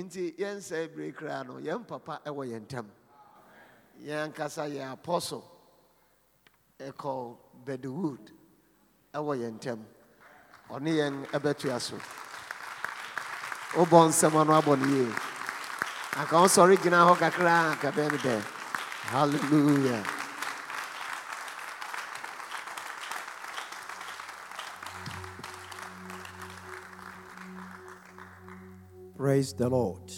nti yɛnsɛ bere koraa no yɛn papa ɛwɔ yɛn ntam. Yɛn ankasa yɛ apostle ɛkɔ bedwood ɛwɔ yɛn ntam. Ɔne yɛn ɛbɛtoa so. Wobɔ nsɛm ano abɔ no yie. Anka wosɔre gyina hɔ kakra anka bɛn hallelujah Praise the Lord.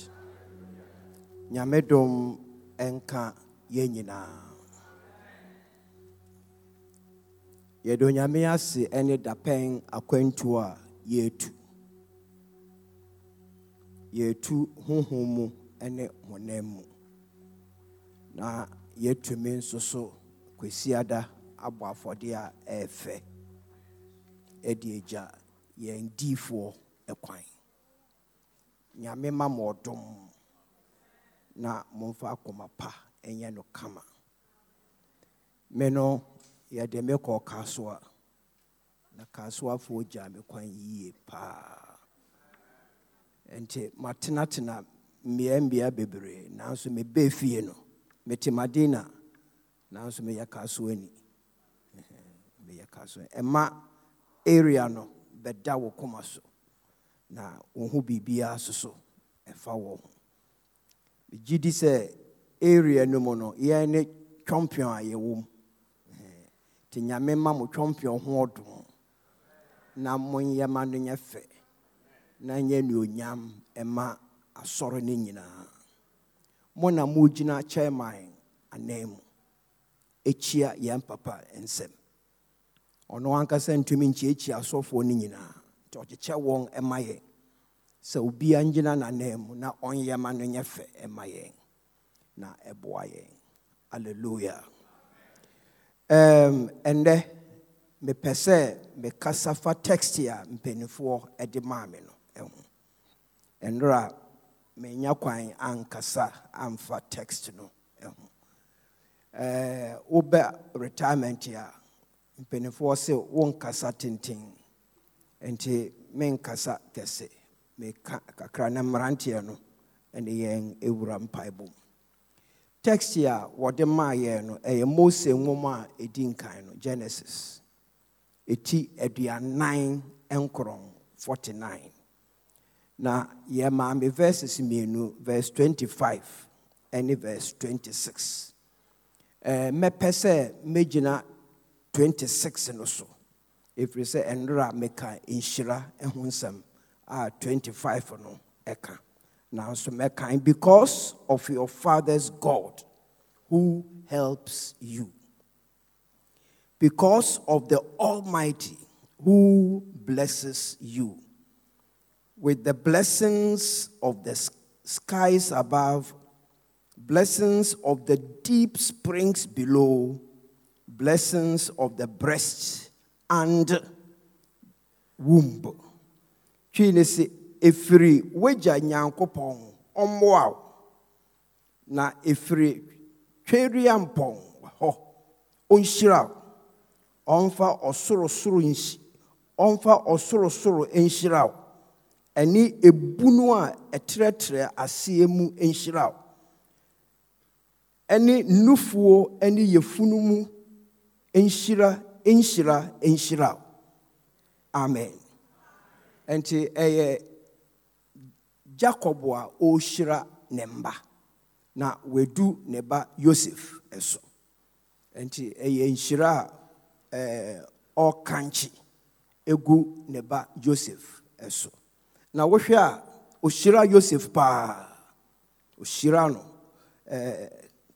Nyamedom enka yɛn nyinaa. Yɛde onyame ase ne dapɛn akwantu a yɛretu. Yɛretu. Na yɛtumi nso so kwasiada abɔ afɔdeɛ a ɛyɛ fɛ. Nyame ma mo ɔdom na momfa akoma pa. Ɛnyɛ no kama. Me no yɛde me kasoa. Na kasoafoɔ gyaa me kwan yie paa. Nti matenatena mmeammea bebree. Nanso mebɛɛ fie no. Mete madina. Nanso meyɛ kasoani meyɛ kasoani ɛma area no bɛda wo koma so na wɔn ho biribiara soso ɛfa wɔn ho. Gye di sɛ area no mu no yɛn ne twɔmpion a yɛwɔ mu. Nti nyame ma mo twɔmpion ho ɔdom na monyɛma no nyɛ fɛ na nyɛ nuonyam ɛma asɔre no nyinaa. Mo na mogyina chairman anan mu ɛkyia yɛn papa nsɛm. Ɔno ankasa ntumi nkyiakyia asɔfoɔ no nyinaa. Nti ɔkyekyɛ wɔn ma yɛn. Sɛ obia ngyina n'anan mu na ɔnyɛ no nyɛ fɛ ma yɛn. Na ɛboa yɛn. Alleluia um, ɛndɛ mepɛ sɛ mekasa fa text a mpanimfoɔ de maa me no ɛho. Ɛnora menya kwan ankasa amfa text no ɛho. Wobɛ retirement a mpanimfoɔ sɛ wonkasa tenten. Nti menkasa kɛse meka kakra na mmeranteɛ no ne yɛn ɛwura mpaebom. Text a wɔde maa yɛn no ɛyɛ mose nwoma a ɛdi nkan no genesis. Ɛti aduanan nkorɔn 49 na yɛmaa me verses mmienu verse 25 ne verse 26 mɛpɛ sɛ mɛgyina 26 no so ɛfiri sɛ ɛnora meka nhyira ho nsɛm a ah, 25 no ɛka nanso mɛkan because of your father's god who helps you. Because of the almighty who blesses you. With the blessings of the skies above blessings of the deep springs below blessings of the breast and womb. Twi ne sɛ ɛfiri wagya na ɛfiri twɛdua mpɔn hɔ ɔnhyira wo. Ɔmfa ɔsorosoro nhyi ɔmfa ɔsorosoro nhyira wo. Ebunu a ɛtrɛtrɛ aseɛ mu nhyira nufuo ɛne yɛfunu mu nhyira nhyira nhyira. Amen. Nti ɛyɛ jacob a ɔrehyira ne mba. Na wadu ne ba yosef so nti ɛyɛ nhyira a ɔrekankye egu ne ba joseph so na wohwɛ a ɔhyira yosef paa. Ɔhyira no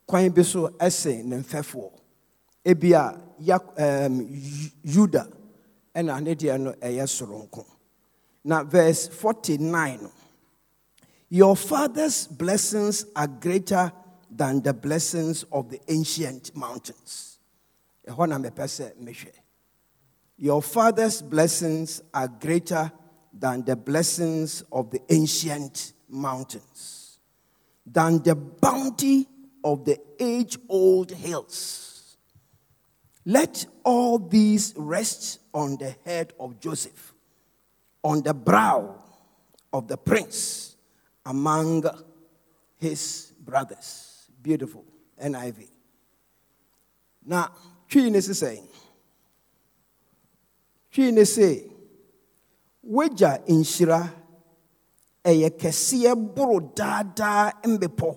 kwan bi so ɛsɛn ne mfɛfoɔ. Ebi a yuda ɛna ne deɛ no ɛyɛ soronko. Na verse 49 your father's blessings are greater than the blessings of the ancient mountains. Ɛhɔ na mepɛ sɛ your father's blessings are greater than the blessings of the ancient mountains than the bounty of the age old hills let all these rest on the head of Joseph, on the brow of the prince, among his brothers. Beautiful. NIV. Now, twii ne sesɛn twii ne se wagya nhyira ɛyɛ kɛseɛ boro daadaa mbepɔ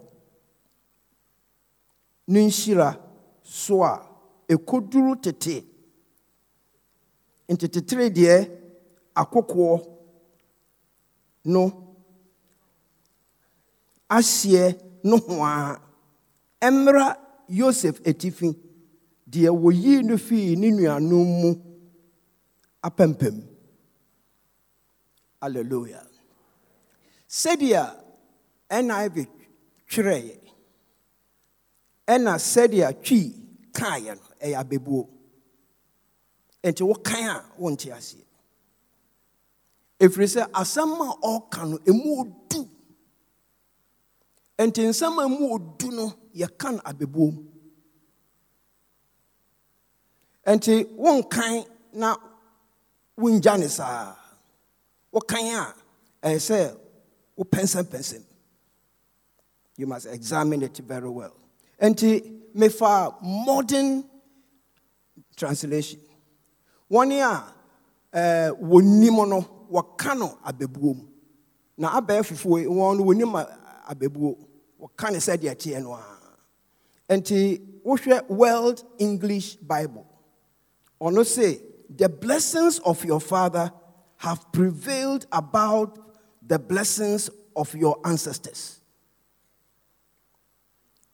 ne nhyira so a ɛkɔduru tete. Ntetetere deɛ akokoɔ no ahyeɛ no ho yosef atifi deɛ wɔyii no fii ne nuanom mu apampam. Alleluia sɛdeɛ niv twerɛeɛ ɛna sɛdeɛ twii kaeɛ no ɛyɛ abɛbuo. Nti wokan a wonte aseɛ. Ɛfiri sɛ asɛm a ɔreka no ɛmu ɔdu nti nsɛm a ɛmu ɔdu no yɛka no abɛbuom nti wonkan na wongya ne saa. Wokan a ɛyɛ sɛ wopɛnsɛmpɛnsɛm. You must examine it very well. Nti mefa modern translation. Wɔn a ɛɛ wɔnim no wɔka no na abɛɛ fufuo wɔn no wɔnim abɛbuo wɔka ne sɛdeɛ teɛ no a. Nti world english bible. Ɔno say the blessings of your father have prevailed about the blessings of your ancestors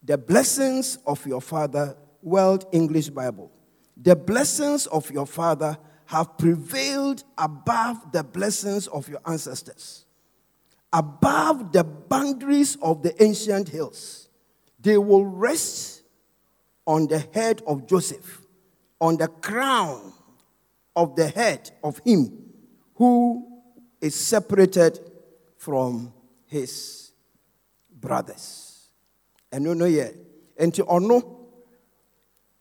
the blessings of your father world english bible the blessings of your father have prevailed above the blessings of your ancestors, above the boundaries of the ancient hills. They will rest on the head of Joseph, on the crown of the head of him who is separated from his brothers. And no, no, yeah. And to honor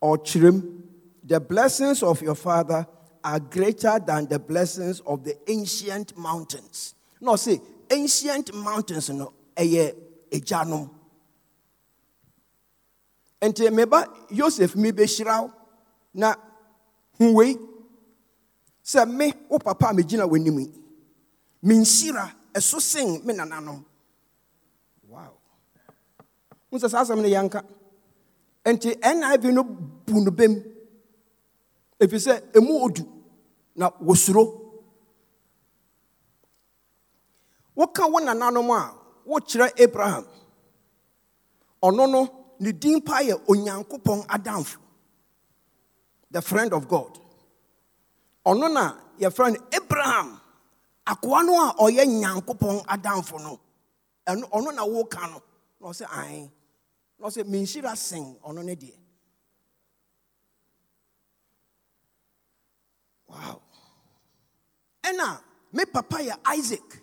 or chrim the blessings of your father are greater than the blessings of the ancient mountains. No, say, ancient mountains, no, eye ejanom. Enti meba Joseph mi behyiraw na huwei sɛ me wo papa a megyina w'anim yi menhyira ɛso sen me nananom wo sɛ saa asɛm no yɛnka enti niv no bu no bem. Ɛfiri sɛ ɛmu odu na wɔsuro woka wo nananom a wokyerɛ abraham. Ɔno no ne din pa yɛ onyankopɔn adamfo. The friend of god. Ɔno na yɛfrɛ no abraham. Akoa no a ɔyɛ nyankopɔn adamfo no. Ɔno na woka no. Na ɔsɛ ae na ɔsɛ menhyira sen ɔno ne deɛ. Wow. Ɛna me papa yɛ isaac.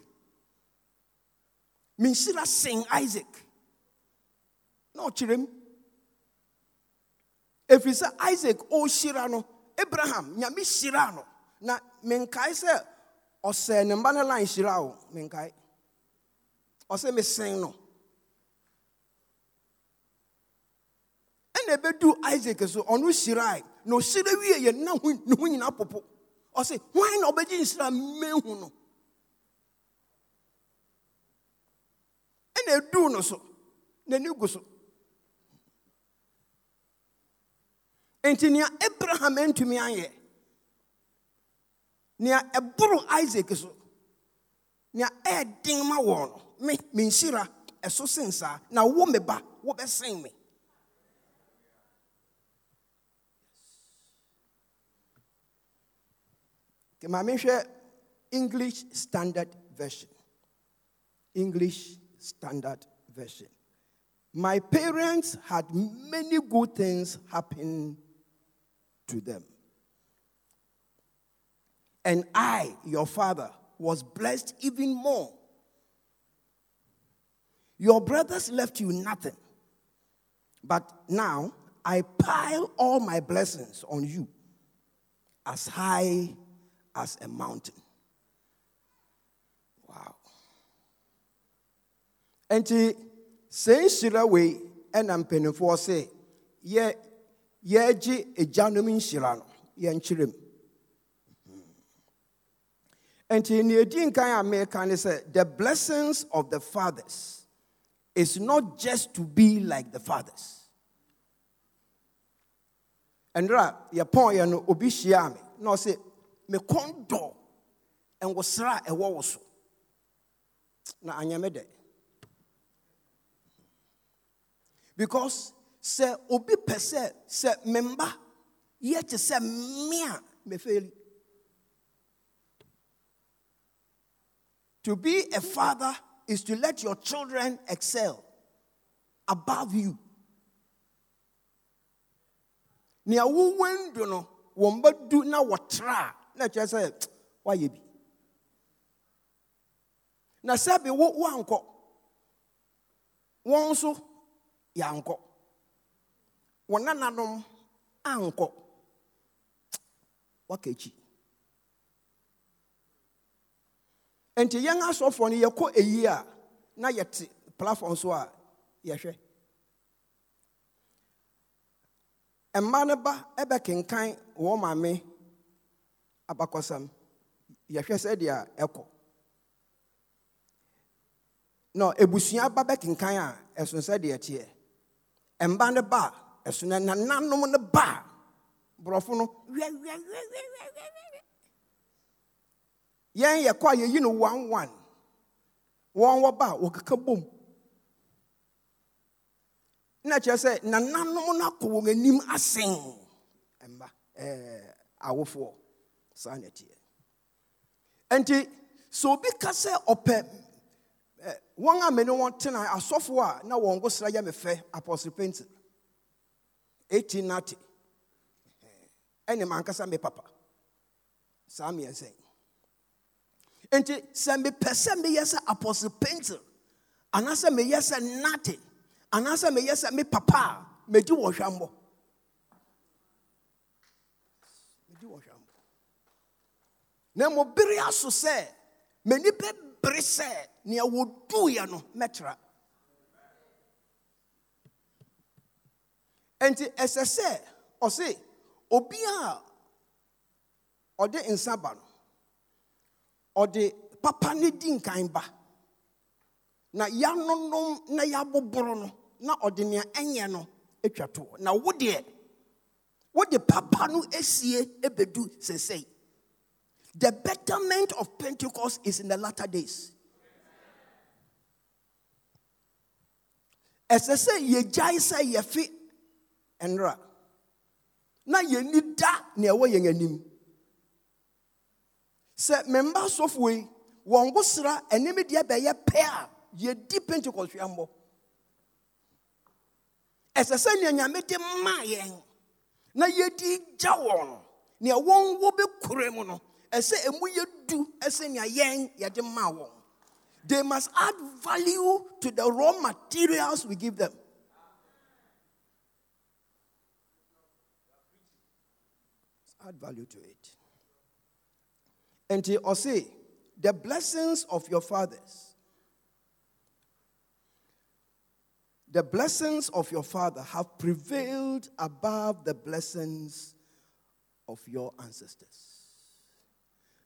Menhyira sen isaac. Na ɔkyerɛ m ɛfiri sɛ isaac ɔrehyira no abraham nyame hyiraa no na menkae sɛ ɔsɛɛ ne mba no line hyira o menkae. Ɔsɛ mesen no. Ɛna ɛbɛdu isaac so ɔno hyirae na ɔhyira wie yɛ na ne ho nyinaa popo. Ɔse hwan na ɔbɛgye nhyira mehu no? Ɛna ɛduu no so n'ani gu so. Enti nea abraham antumi ayɛ nea ɛboro isaac so nea ɛɛden ma wɔn no me menhyira ɛso sen saa. Na wo me ba wobɛsen me. Maame english standard version. English standard version. My parents had many good things happen to them. And i your father was blessed even more. Your brothers left you nothing. But now i pile all my blessings on you as high as a mountain. Wow. nti sɛ nhyira wei ɛna mpanimfoɔ se yɛ yɛregye agyanom nhyira no yɛnkyerɛ mu hmm. nti nea ɛdi nkan a meka ne sɛ the blessings of the fathers is not just to be like the fathers ɛnderɛ a yɛpɔnyɛ no obi hyiaa me na ɔse mekɔn dɔ nwosra a ɛwɔ na anyɛ me because sɛ obi pɛ sɛ sɛ me mba yɛ te me a to be a father is to let your children excel above you. Nea wowɔ no wɔn bɛdu na wɔtra a na kyerɛ sɛ woayɛ bi. Na sɛbe wo woankɔ. Wɔn nso yɛankɔ. Wɔn nananom ankɔ. Waka akyi. Nti yɛn asɔfoɔ no yɛkɔ eyi a na yɛte platform so a yɛhwɛ. Mmaa no ba bɛkenkan wɔn maame abakɔsɛm. Yɛhwɛ sɛdeɛ ɛkɔ. Na ebusua ba bɛkenkan a ɛso sɛdeɛ teɛ mba no ba a ɛso na nananom no ba. A borɔfo no yɛn yɛkɔ a yɛyi no one one. Wɔn wɔ ba a wɔkeka bom. Na kyerɛ sɛ nananom no akɔ wɔn anim asen mba ɛɛ awofoɔ saa na ɛteɛ. Nti sɛ obi ka sɛ ɔpɛ wɔn a mene na wɔn go sra yɛ me fɛ penti eighteen nati ɛne ma ankasa me papa. Saa mmiɛnsa nti sɛ mepɛ sɛ meyɛ sɛ apɔsiri penti anaasɛ meyɛ sɛ nati anaasɛ meyɛ me papa a medi wɔ na mmom bere aso sɛ m'ani bɛbere sɛ nea wɔduuɛ no mɛtra. Enti ɛsɛ sɛ ɔse obi a ɔde nsa ba no ɔde papa no di nkan ba. Na yɛanonom na yɛaboboro no na ɔde nea ɛnyɛ no atwa toɔ na wo deɛ wode papa no asie bɛdu sesei. The betterment of pentecost is in the latter days. As ɛsɛ sɛ yɛgyae sɛ yɛfe nnora na yɛni da nea ɛwɔ yɛn anim sɛ memba asɔfoɔ yi wɔn go sra anim deɛ bɛyɛ pɛ a yɛdi pentecost hwammɔ ɛsɛ sɛ nea nyame de maa yɛn na yɛdi gya wɔn nea wɔn wɔ bɛkura mu no ɛsɛ emu yɛ du ɛsɛ nea yɛn yɛde wɔn they must add value to the raw materials we give them. Add value to it. Until or say the blessings of your fathers. The blessings of your father have prevailed above the blessings of your ancestors.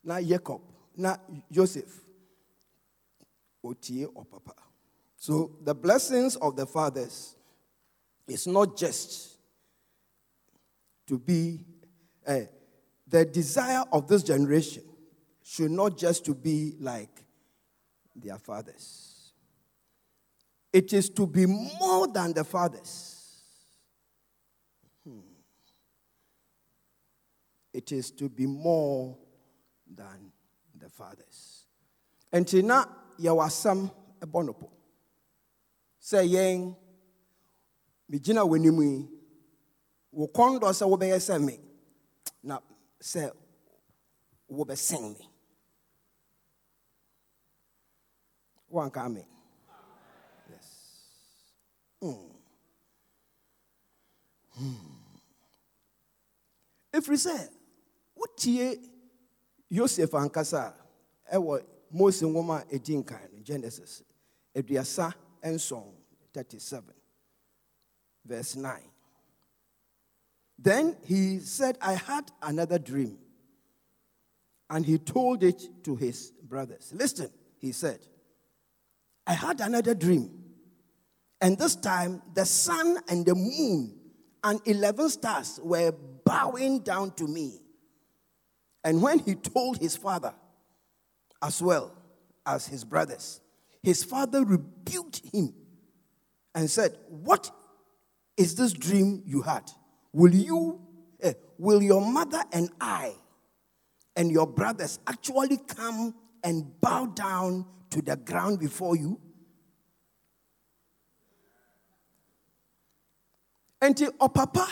Now, Jacob, now Joseph, Otie or Papa. So, the blessings of the fathers is not just to be uh, the desire of this generation should not just to be like their fathers it is to be more than the fathers. Hmm. It is to be more than the fathers. And tina yawasam ebonopo. Say yen mijina wenimui wo kondo sɛ wobɛyɛ sɛ me na sɛ wobɛsen me. Wanka amen. Hmm. Hmm. Ɛfiri sɛ wotie yosef ankasa ɛwɔ mose nwoma a ɛdi genesis aduasa nson 37 verse 9 then he said i had another dream and he told it to his brothers. Listen he said i had another dream and this time the sun and the moon and 11 stars were bowing down to me and when he told his father as well as his brothers his father rebuked him and said, What is this dream you had? Will you, eh, will your mother and I and your brothers actually come and bow down to the ground before you? Ɔpapa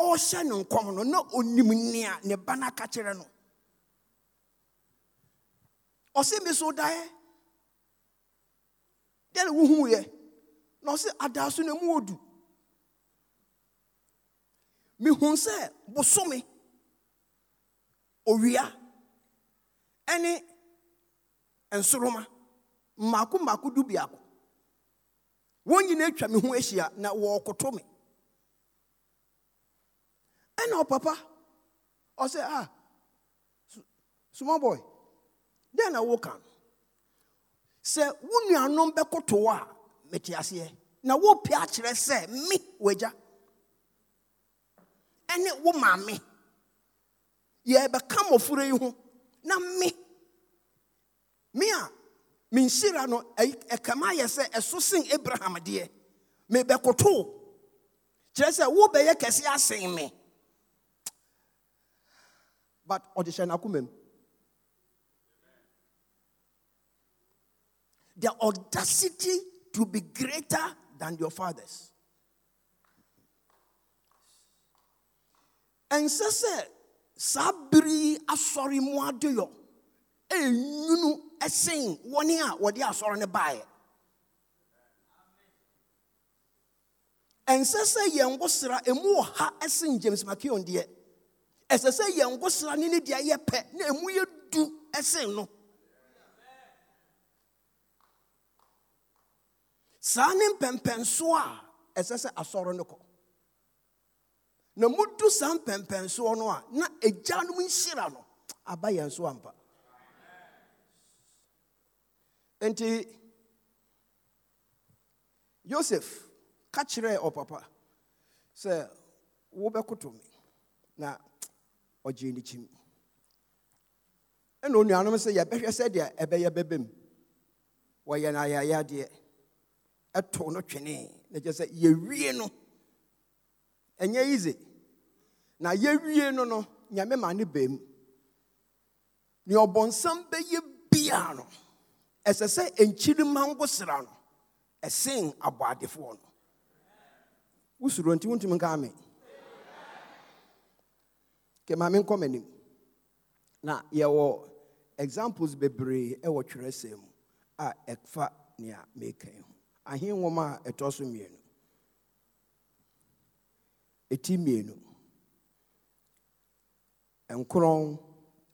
ɔhyɛ no nkɔm no na ne no ɔse me so daeɛ deɛ na wohuuɛ na ɔse adaaso na mu ɔdu mehu sɛ bosome owia. Ɛne nsoroma. Mmaako mmaako du biako. Wɔn nyinaa atwa me ho ahyia na wɔrekoto me. Ɛna ɔpapa ɔsɛ ah s- small boy. Dɛn na woka sɛ wo nuanom bɛkoto wo a mete aseɛ. Na wopɛ akyerɛ sɛ me wagya. Ɛne wo maame. Yɛbɛka mmɔfra yi ho na me. Me a menhyira no ɛkama yɛ sɛ ɛso sen abraham deɛ. Mebɛkoto wo. Kyerɛ sɛ wobɛyɛ kɛse asen me. But ɔde hyɛ the audacity to be greater than your fathers. ɛnsɛ sɛ saa bere yi asɔre mu adoyɔ ɛnwunu ɛsen wɔne a wɔde asɔre no baeɛ. Ɛnsɛ sɛ yɛn ngosra emu ha ɛsen james McKeown deɛ. Ɛsɛ sɛ yɛn ngosra ne ne deɛ yɛ pɛ na emu yɛ du ɛsen no saa ne mpɛmpɛnsoɔ a ɛsɛ sɛ asɔre no kɔ. Na mudu saa mpɛmpɛnsoɔ no a na agyanom nhyira no aba yɛn so ampa. Nti yosef ka kyerɛɛ ɔpapa sɛ wobɛkoto me na ɔgyee ne ɛna onuanom sɛ yɛbɛhwɛ sɛdeɛ ɛbɛyɛ bɛbɛ wɔyɛ no ayayadeɛ. Ɛto no twene. Na kyerɛ sɛ yɛwie no ɛnyɛ yize na yɛwie no no nyame ma ne baa mu. Nea ɔbɔnsam bɛyɛ biaa no ɛsɛ sɛ nkyirima nkosra no ɛsen abɔadefoɔ no. Wosuro nti wontumi nka me. Kɛ ma menkɔ m'anim. Na yɛwɔ examples bebree ɛwɔ twerɛsɛm a ɛfa nea mekan ho. Ahe nwoma a ɛtɔ so mmienu. Ɛti mmienu. Nkron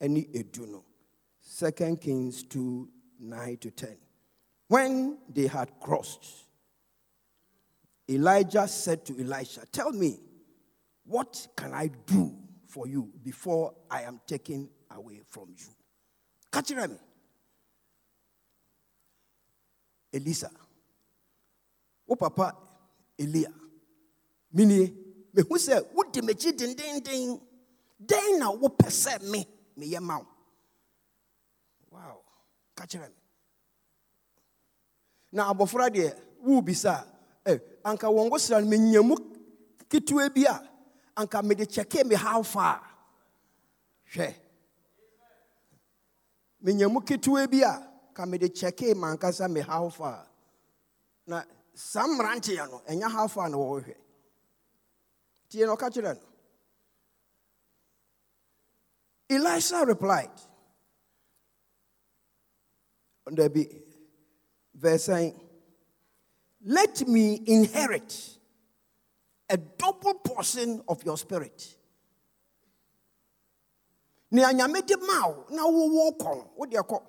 ne edu no. Second kings 2 9 to 10 when they had crossed elijah said to elisha tell me what can i do for you before i am taken away from you? Ka kyerɛ me elisa wo papa elia menie mehu sɛ wodi m'akyi dendenden dɛn na wopɛ sɛ me meyɛ ma wo? Wow ka kyerɛ me. Na abɔfra deɛ worebisa eh, anka wɔn nkosra no menya mu ketewa bi a anka mede kyɛke me how far? Hwɛ. Menya mu ketewa bi a ka mede kyɛke ma ankasa me how far? Na saa mmeranteɛ no ɛnyɛ how far na wɔwɔhwɛ tie na ɔka kyerɛ no. Elisha replied dabi verse 9 let me inherit a double portion of your spirit. Nea nyame de ma wo na wowɔ kɔ no wode kɔ.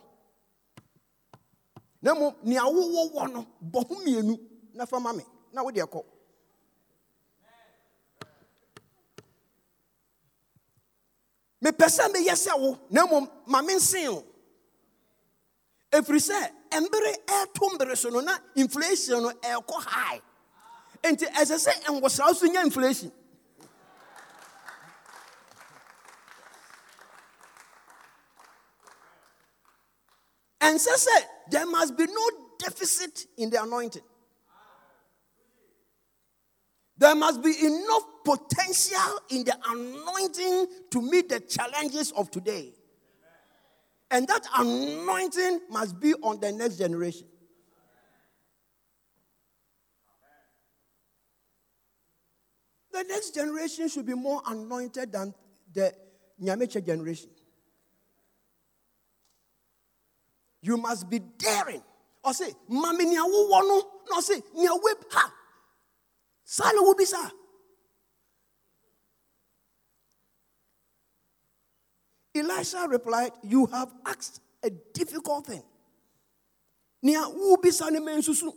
Na mmom nea wowɔ wɔ no bɔ mmienu na fa ma me. Na wode ɛkɔ mepɛ sɛ meyɛ sɛ wo na mmom ma mensen o ɛfiri sɛ mbere ɛreto mbere so no na inflation no ɛrekɔ high. Enti ɛsɛ sɛ nwosraw so nya inflation. Ɛnsɛ sɛ there must be no deficit in the anointing there must be enough potential in the anointing to meet the challenges of today. And that anointing must be on the next generation. The next generation should be more anointed than the Nyameche generation. You must be daring. Or say, Mami. No say, ha. Be sir. Elisha replied, You have asked a difficult thing. Nia wubisa ne me nsusu.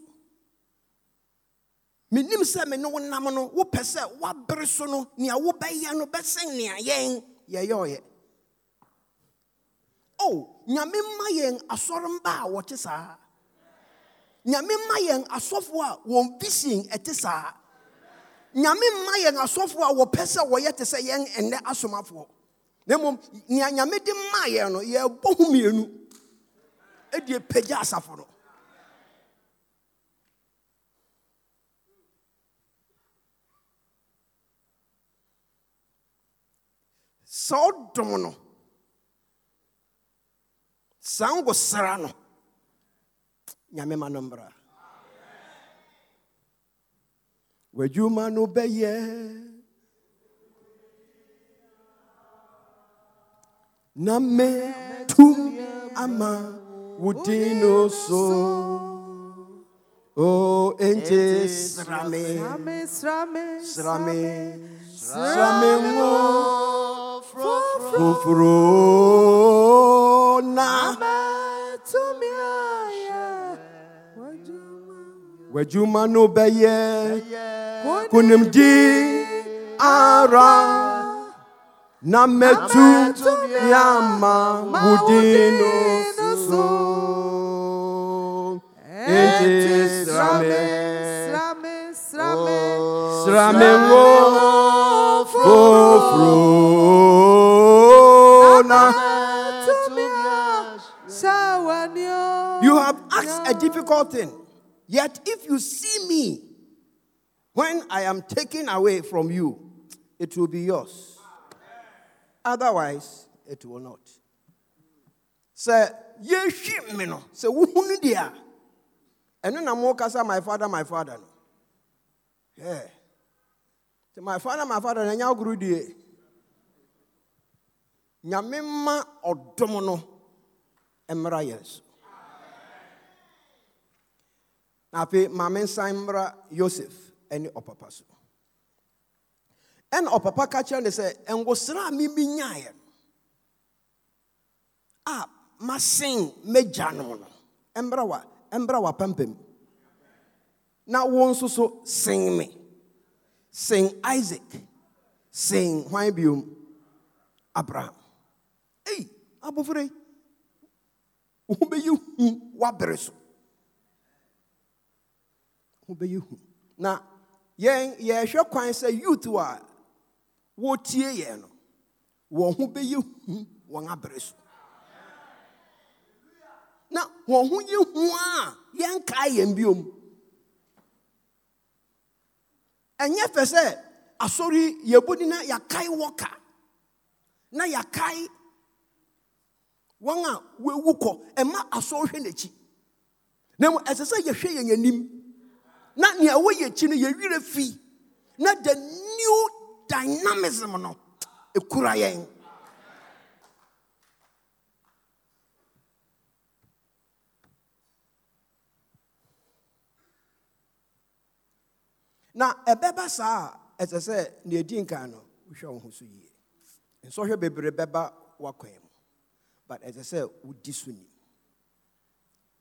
Menim sɛ me ne wo nam no wopɛ sɛ woabere so no nea wobɛyɛ no bɛsen nea yɛn yɛyɛ ɔyɛ. O, oh, nyame mma yɛn asɔremba a wɔte saa. Nyame mma yɛn asɔfo a wɔn vision saa. Nyame mma yɛn asɔfo a wɔpɛ sɛ wɔyɛ te sɛ yɛn ɛnɛ asomafoɔ. na mmom nea nyame de maa yɛn no yɛbɔ ho mmienu. Ɛde pagya asafo no. Sɛ ɔdom no saa no nyame ma no w'adwuma no bɛyɛ. Na metum ama wo din no so. O ente sra me Srame, srame, sra me sra me ngo foforo na tumi ayɛ w'adwuma. w'adwuma no bɛyɛ konimdi ara na metum ama wo so ente sra me Srame, srame, sra me ngo na. You have asked a difficult thing. Yet, if you see me when I am taken away from you, it will be yours. Otherwise, it will not. Say, yɛhwi me no, sɛ wohunu deɛ a, ɛno na mokasa my father, my father. Yeah. Sɛ my father, my father, na ɛnyɛ agoro die. Nyame mma ɔdom no mmra yɛn so. na afei yosef ne ɔpapa so. Ɛna ɔpapa ka kyerɛ ne sɛ ngosra a mimi nyaeɛ no a masen m'agya nom no mmra wa mmra w'apampam na wo nso so sen me. Sen isaac. Sen hwan biom? Abraham. Ei abofra yi wo ho bɛyɛ hu w'abere so. Wobɛyɛ hu. Na yɛn yɛhwɛ kwan sɛ youth a wɔtie yɛn no wɔn ho bɛyɛ hu wɔn abere so. Na wɔn ho yɛ hu a yɛnkae yɛn biom. Ɛnyɛ fɛ sɛ asɔre yɛbɔdi na yɛakae wɔka na yɛakae wɔn a wɔawu kɔ ɛma asɔre n'akyi. Na mmom ɛsɛ sɛ yɛhwɛ yɛn anim. Na nea wɔyɛ akyi no yɛwerɛ fi. Na the new dynamism no ɛkura yɛn. Na ɛbɛba saa a ɛsɛ sɛ nea ɛdi nkan no wohwɛ wo ho so yie. Nsɔhwɛ bebree bɛba w'akwan mu. But ɛsɛ sɛ wodi so ni.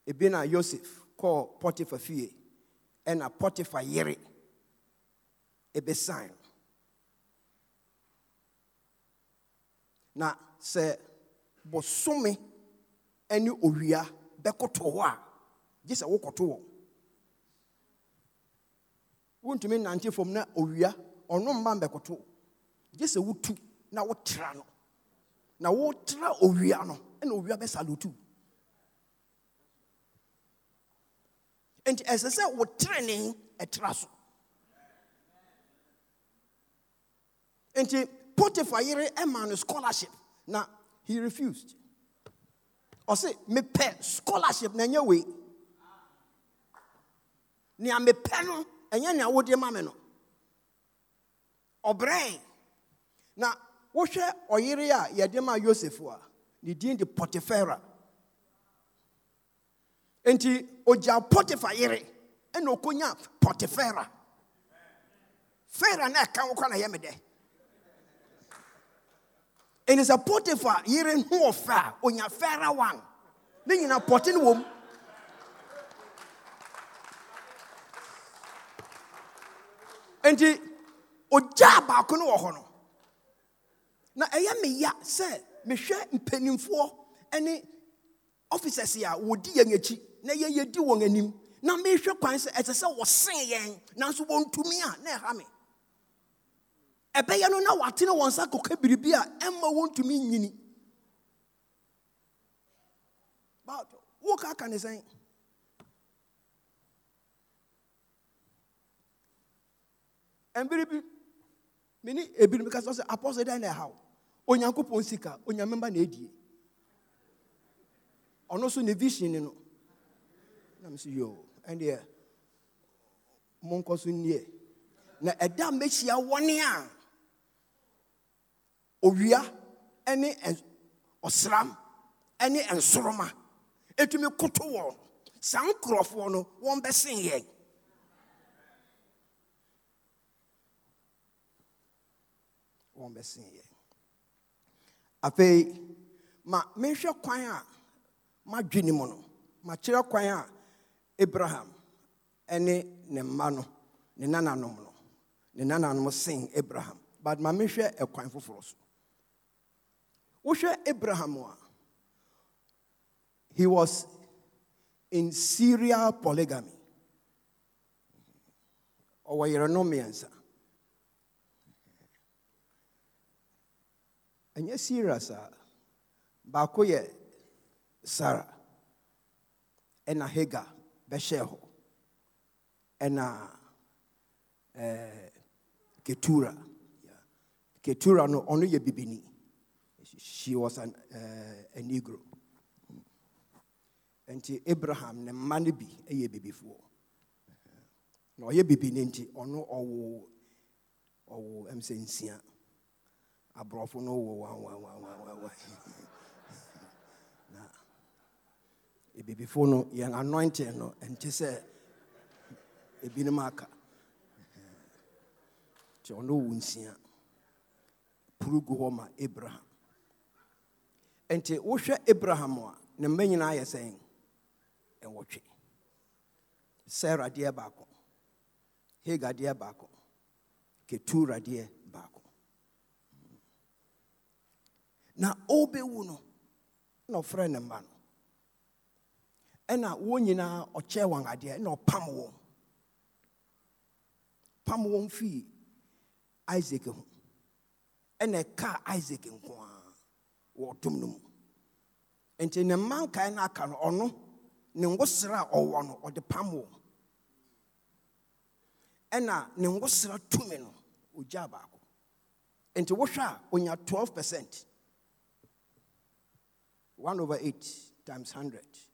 Ebi na yosef kɔɔ potifa fie ɛna potifa yere. Ɛbɛsan na sɛ bosome ne owia bɛkoto hɔ a gye sɛ wokoto wɔ wontumi nante fam na owia ɔno mma mbɛkoto gye sɛ wotu na wotra no. Na wotra owia no ɛna owia bɛsalotu nti ɛsɛ sɛ wo terene ɛtra so. Nti potifa yere ɛma no scholarship na he refused. Ɔse mepɛ scholarship na ɛnyɛ wei. Nea mepɛ no ɛnyɛ nea wode ma me no. Ɔbrɛn na wohwɛ ɔyere a yɛde ma yosef a din de potifera enti ogya potifa yere ɛna okonya potifera fera na ɛka wo na yɛ me dɛ ɛni sɛ potifa yere ho a onya fɛra wan. Ne nyina pɔte wɔ mu enti ogyaa baako no wɔ hɔ na ɛyɛ me ya sɛ mehwɛ mpanimfoɔ ne officers a wɔdi yɛn na yɛyɛdi wɔn anim. Na mehwɛ kwan sɛ ɛsɛ sɛ wɔsen yɛn nanso wɔntumi a na ɛha me. Ɛbɛyɛ no na watene wɔn nsa kɔka biribi a ɛmma wɔntumi nyini. Woka aka ne sɛn? Mbere bi mene ebinom ka sɛ apɔsɔ dɛn na ɛhaw onyankopɔn sika onyamemba na ɛdie ɔno nso ne vision no na m sɛ yo ɛndeɛ monkɔ so nnie na ɛda mɛhyia wɔne a owia ne ɔsram ne nsoroma ɛtumi koto wɔn saa nkurɔfoɔ no wɔn bɛsen yɛn wɔn bɛsen yɛn afei ma menhwɛ kwan a madwene mu no. Makyerɛ kwan a abraham ne ne mma no ne nananom no ne nananom sen abraham. But ma menhwɛ ɛkwan foforɔ so. Wohwɛ abraham a he was in serial polygamy. Ɔwɔ yerenom mmiɛnsa. Ɛnyɛ serious a baako yɛ sara ɛna hagar bɛhyɛɛ hɔ. Ɛna ɛɛ ketura. Ketura no ɔno yɛ bibini. She was an, uh, a negro. Nti abraham ne mma no bi yɛ bibifoɔ. Na ɔyɛ bibini nti ɔno ɔwo ɔwo ɛm sɛ nsia. Aborɔfo no wo wawawawawa ebibifo no yɛn anointing no ɛnte sɛ ebinom aka. Nti ɔno wo nsia. Puru gu hɔ ma abraham. Nti wohwɛ abraham a ne mma nyinaa yɛ sɛn. Ɛwɔtwe sarah deɛ baako. Hagar deɛ baako. Ketura deɛ baako. Na ɔrebɛwu no na ɔfrɛ ne mma no ɛna wɔn nyinaa ɔkyɛ wɔn adeɛ na ɔpam wɔn. Pam wɔn fii isaac ho. Ɛna ɛka isaac nko ara wɔ ɔtom no mu. Nti ne mma nkae no aka no ɔno ne ngosere a ɔwɔ no ɔde pam wɔn. Ɛna ne ngosere tumi no ogyaa baako. Nti wohwɛ a onya 12 percent. 1 over 8 times 100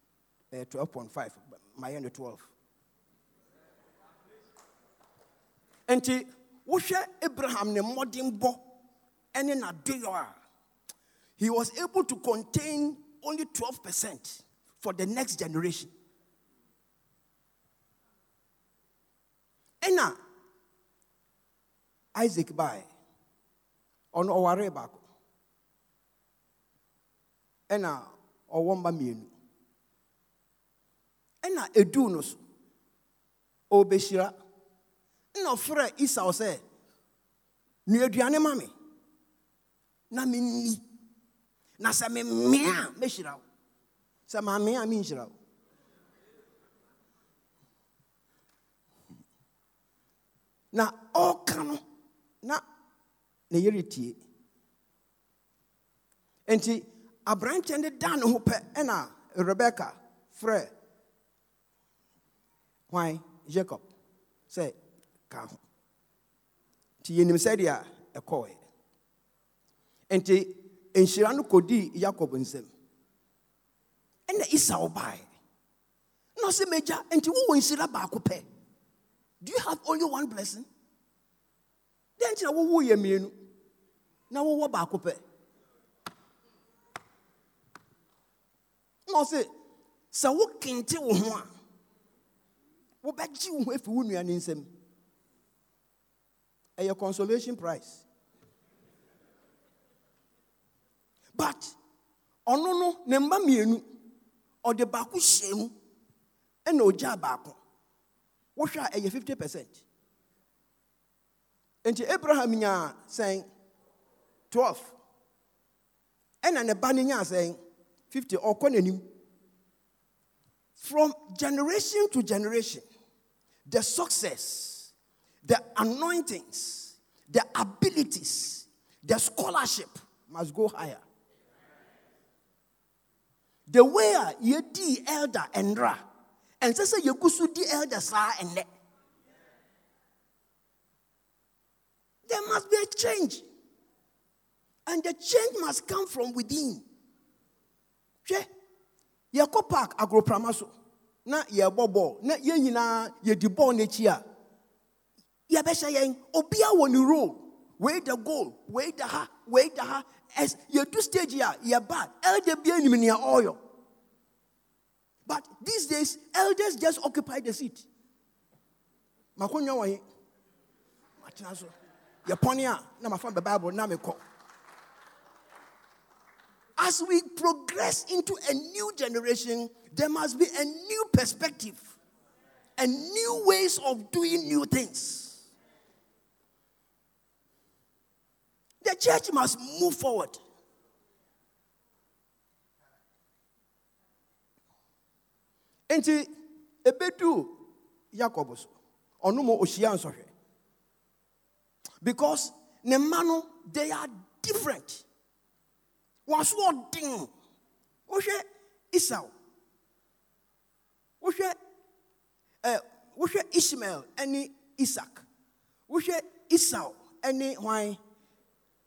uh, 12.5 mayɛ no 12 nti wohwɛ abraham ne mmɔdenbɔ ne n'adoyɔ a he was able to contain only 12 percent for the next generation. Ɛna isaac bae ɔno ɔwaree baako. Ɛna ɔwɔ mma mmienu ɛna eduu no so. Ɔbɛhyira na ɔfrɛ esau sɛ nua aduane ma me. Na menni na sɛ memea a mɛhyira wo. Sɛ maamea a menhyira wo. Na ɔreka no na ne yere tie. Nti aberanteɛ no da ne ho pɛ ɛna rebeka frɛ hwan jacob sɛ ka ho nti yɛnim sɛdeɛ ɛkɔɛ nti nhyira no kɔdii yakob nsam. Ɛna esau baeɛ. Na ɔsɛ magya nti wowɔ nhyira baako pɛ? Do you have only one blessing? Dɛn nti na wowo yɛ mmienu? Na wowɔ baako pɛ? Na ɔse sɛ wokente wo ho a wobɛgye wo ho afi wo nua ne nsam. Ɛyɛ consolation price but ɔno no ne mma mmienu ɔde baako hyɛ mu ɛna ɔgyaa baako. Wohwɛ a ɛyɛ 50 percent. Nti abraham nyaa sɛn 12 ɛna ne ba no nyaa sɛn 50 ɔkɔ n'anim. From generation to generation the success the anointings the abilities the scholarship must go higher. The way a yɛdii elder ɛnra ɛnsɛ sɛ yɛgu so di elder saa ɛnnɛ. There must be a change. And the change must come from within. Hwɛ yɛkɔ park agoprama so na yɛbɔ bɔɔl na yɛn nyinaa yɛdi bɔɔl n'akyi a yɛbɛhyɛ yɛn. Obiara wɔ ne role wei da goal wei da ha wei da ha. As yɛdu stage a yɛba. Elder bi anim nea ɔreyɔ but these days elders just occupy the seat. Makonnwa wɔ he? Matena so. Yɛpɔne a na mafa bɛ bible na mekɔ. As we progress into a new generation, there must be a new perspective and new ways of doing new things. The church must move forward. Enti ebedu Jacob so ɔno mo ohyia nsɔhwɛ because ne mma no they are different wɔn so ɔden wohwɛ esau wohwɛ ɛ wohwɛ ishmael ɛne isaac wohwɛ esau ɛne hwan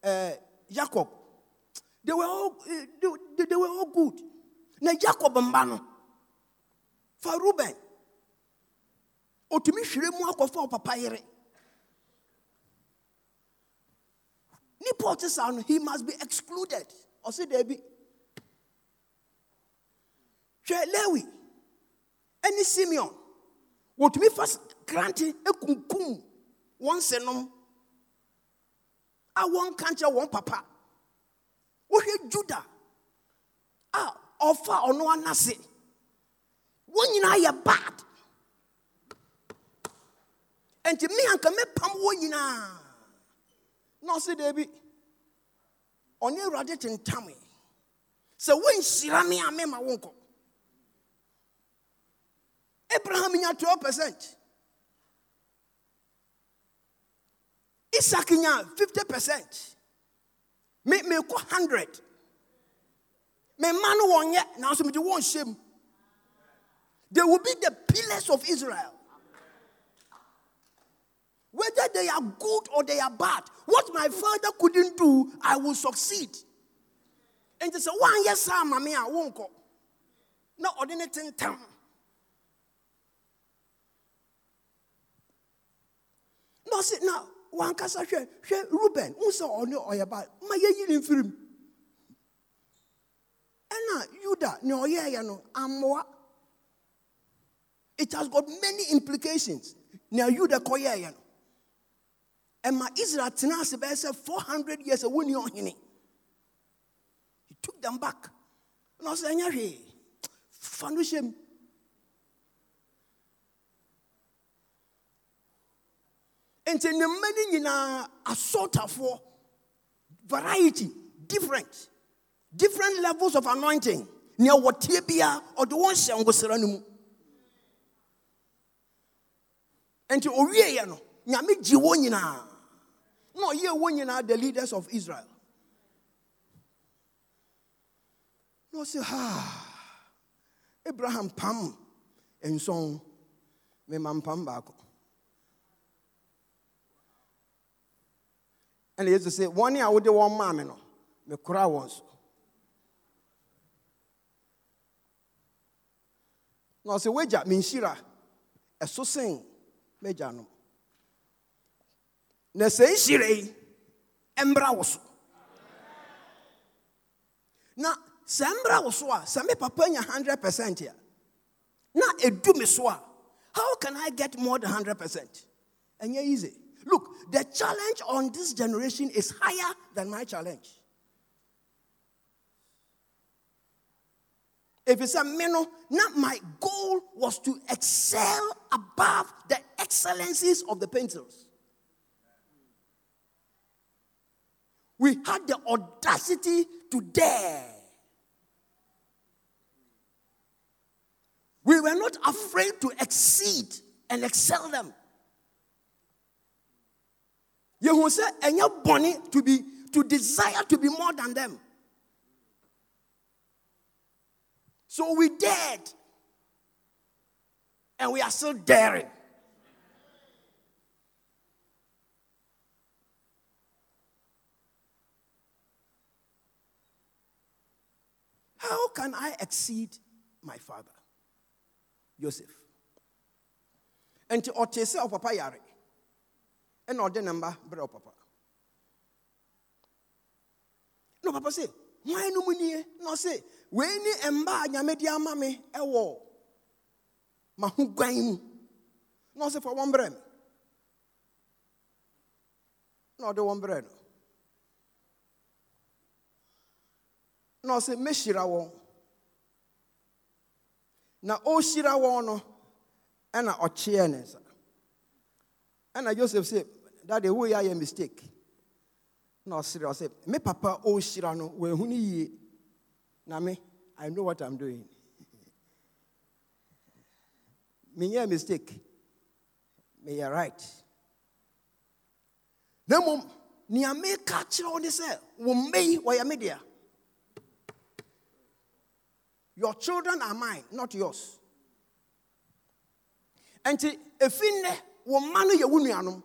ɛ jacob they were all they, they were all good. Na jacob mba no fa ruben otumi hwere mu akɔfa ɔpapa yere. He must be excluded. Ɔsi dɛbi hwɛ lewi ɛne simeon. Wotumi fa krante ekunkum wɔn senom. A wɔn kankyɛ wɔn papa. Wohwɛ juda a ɔfa ɔno anase wɔn nyinaa yɛ bad. And nti mi anka mepam wɔn nyinaa na ɔsi dɛbi ɔne awurade tentame sɛ wonhyira me a mema wo nkɔ abraham nya 12 percent isak nya 50 percent me mekɔ 100 me mma no wɔnyɛ nanso mede wɔnhyɛ mu they will be the pillars of israel whether they are good or they are bad, what my father couldn't do, I will succeed. And just one yes, sir, mammy, I won't go. No ordinary time. No, sit now. One kasa hwɛ hwɛ Ruben nso ɔne ɔyɛ ma yɛyi ne mfirim. Ɛna Yuda ne ɔyɛɛyɛ no amoa. It has got many implications. Nea Yuda kɔyɛɛyɛ no ɛma Israel tena ase bɛyɛ sɛ 400 years a wonni ɔhene. He took them back. Na ɔsɛ ɛnyɛ hwee. Fa no mu nti ne mma no nyinaa asɔtafoɔ variety different. Different levels of anointing. Nea wɔtie bia ɔde wɔn hyɛ nkosra no mu. Nti owieɛ no nyame gye wɔn nyinaa. Na the leaders of israel. Na ɔsɛ ha abraham pam nson mema mpam baako ɛna yesu sɛ wɔn a wode wɔn maa me no mekora wɔn so na ɔsɛ wagya menhyira ɛso sen m'agya nom na sɛ nhyira yi ɛmbra wo so na sɛ mbra wo so a sɛ me papa nya 100 percent a na ɛdu me so a how can i get more than 100 percent? Ɛnyɛ easy look the challenge on this generation is higher than my challenge if it's a no not my goal was to excel above the excellencies of the painters. we had the audacity to dare We were not afraid to exceed and excel them. Yehu "Enya body to be to desire to be more than them." So we dared, and we are still daring. How can I exceed my father? Joseph. Nti ɔte sɛ ɔpapa yare ɛna ɔde ne mba brɛ ɔpapa. Na ɔpapa sɛ, hwan no mu nie? Na ɔsɛ, wei ne mba a nyame ama me ɛwɔ m'ahoguan mu. Na ɔsɛ, fa wɔn brɛ me. Na ɔde wɔn brɛ no. Na ɔsɛ, mɛhyira wɔn. na ɔrehyira wɔn no ɛna ɔkyeɛ ne nsa ɛna joseph sɛ dade woyɛ ayɛ mistake. Na ɔsere ɔsɛ me papa oh, ɔrehyira no wɔahu no yie na me i know what i'm doing. Menyɛ mistake. Meyɛ right. Na mmom nea meka kyerɛ wo ne sɛ wo mma yi wɔyɛ me dea Your children are mine, not yours. Enti efi nnɛ wɔn mma no yɛ wo nuanom.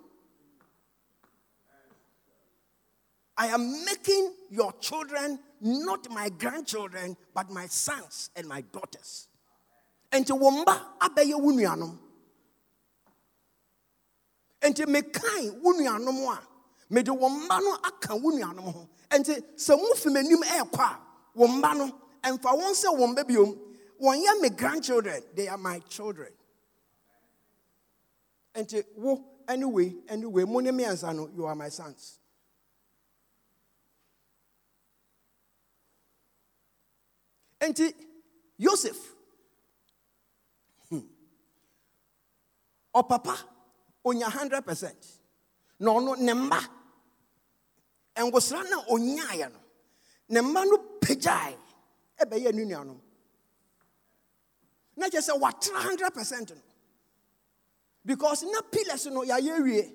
I am making your children not my grandchildren, but my sons and my daughters. And wɔn mba abɛyɛ wo nuanom. Enti mekan wo nuanom a mede wɔn mba no aka wo nuanom ho. Enti sɛ mo fi m'anim ɛrekɔ a wɔn mba no and for one say one baby one year my grandchildren they are my children and wo anyway anyway me and son you are my sons and Joseph hmm, or papa onya 100% no no nemba and was rana onya no ne mma no pagyae ɛbɛyɛ ne nuanom. Na kyerɛ sɛ watena 100 percent no because na pillars no yɛayɛ wie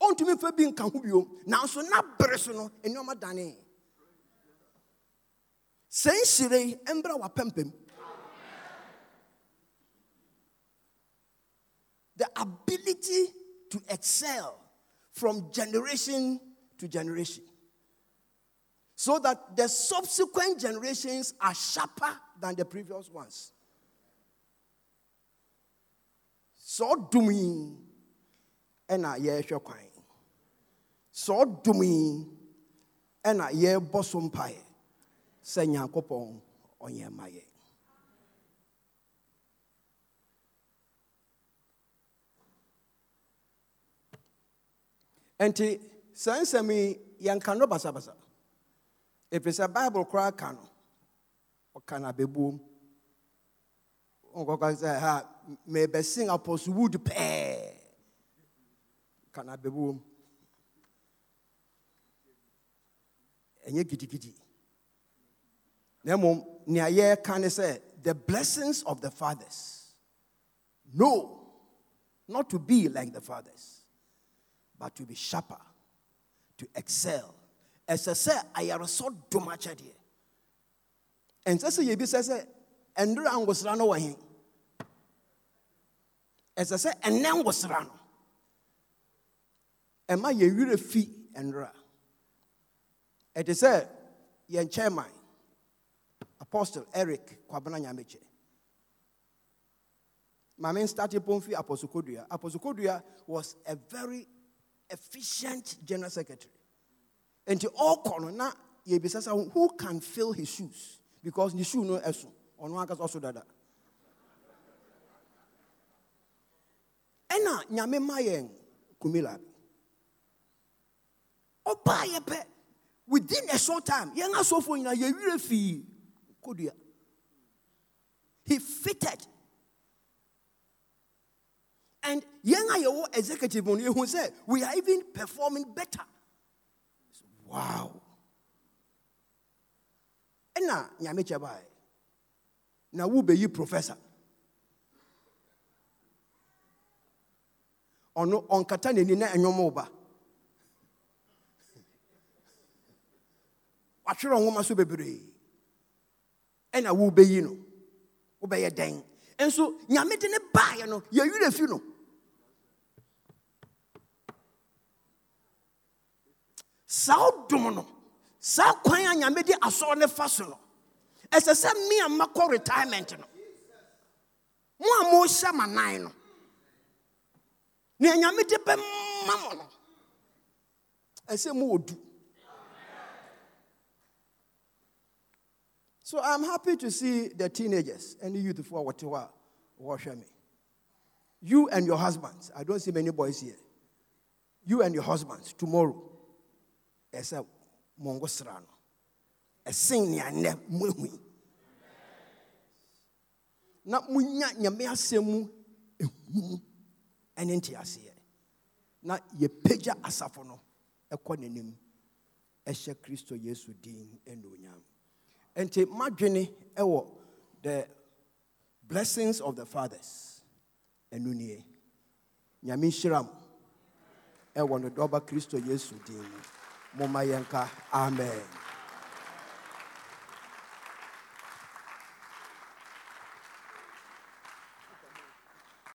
ɔntumi fa bi nka ho na bere so no nneɔma sɛ nhyire yi mbra the ability to excel from generation to generation so that the subsequent generations are sharper than the previous ones. So dumi ɛna yɛrehwɛ kwan. So dumi ɛna yɛrebɔ so sɛ nyankopɔn ɔnyɛ ma yɛ. Nti saa nsɛm yi yɛnka no basabasa. ɛfiri sɛ bible koraa ka no ɔka no abɛbuom ɔnkɔka sɛ ha mebɛsen apostle wood pɛɛ kana bɛbɔ mu ɛnyɛ gidigidi the blessings of the fathers. No not to be like the fathers but to be sharper to excel. As I said, I have ɛsɛ sɛ ayaresɔ dom akyɛdeɛ. Ɛnsɛ sɛ yɛbisa sɛ ɛndere a ngosra no wɔ he? Ɛsɛ sɛ ɛnɛ ngosra no. Ɛma yɛwerɛ fi ɛndere a. Ɛte sɛ yɛn chairman apostle eric kwabena nyamekye maame start pomfi apostle kodua. Apostle kodua was a very efficient general secretary. And na yɛbisa sɛ who can fill his shoes? Because ne shoe no esu. ɔno ankasa ɔso dada. Ɛna nyame ma yɛn kumila. Ɔbaa yɛ pɛ within a short time yɛn asɔfoɔ nyinaa yɛwerɛ fii kodua he fitted. And yɛwɔ executive yɛhu sɛ we are even performing better. Wow. Ɛna nyame baɛ na wobɛyi professor? Ɔno ɔnkata n'ani na ɛnwom wo ba. Watwerɛ nwoma so bebree ɛna wobɛyi no wobɛyɛ dɛn? Nso nyame de ne baeɛ no yɛwerɛ fi no. Saa dom no saa kwan a nyame de asɔre ne fa so no ɛsɛ sɛ me a makɔ retirement no mo a mohyɛ ma nan no nea nyame de bɛma mo no ɛsɛ mowɔ du So I'm happy to see the teenagers and the youth for what you are watching me. You and your husbands. I don't see many boys here. You and your husbands tomorrow. As a mongo srano. A sing ni ane muhui. Na munya nyame asemu ehu ɛne nte aseɛ na yɛpagya asafo no ɛkɔ n'anim kristo yesu din anuonyam nti madwene ɛwɔ the blessings of the fathers. Ɛno nie. Nyame nhyira mo. Ɛwɔ no dɔba kristo yesu amen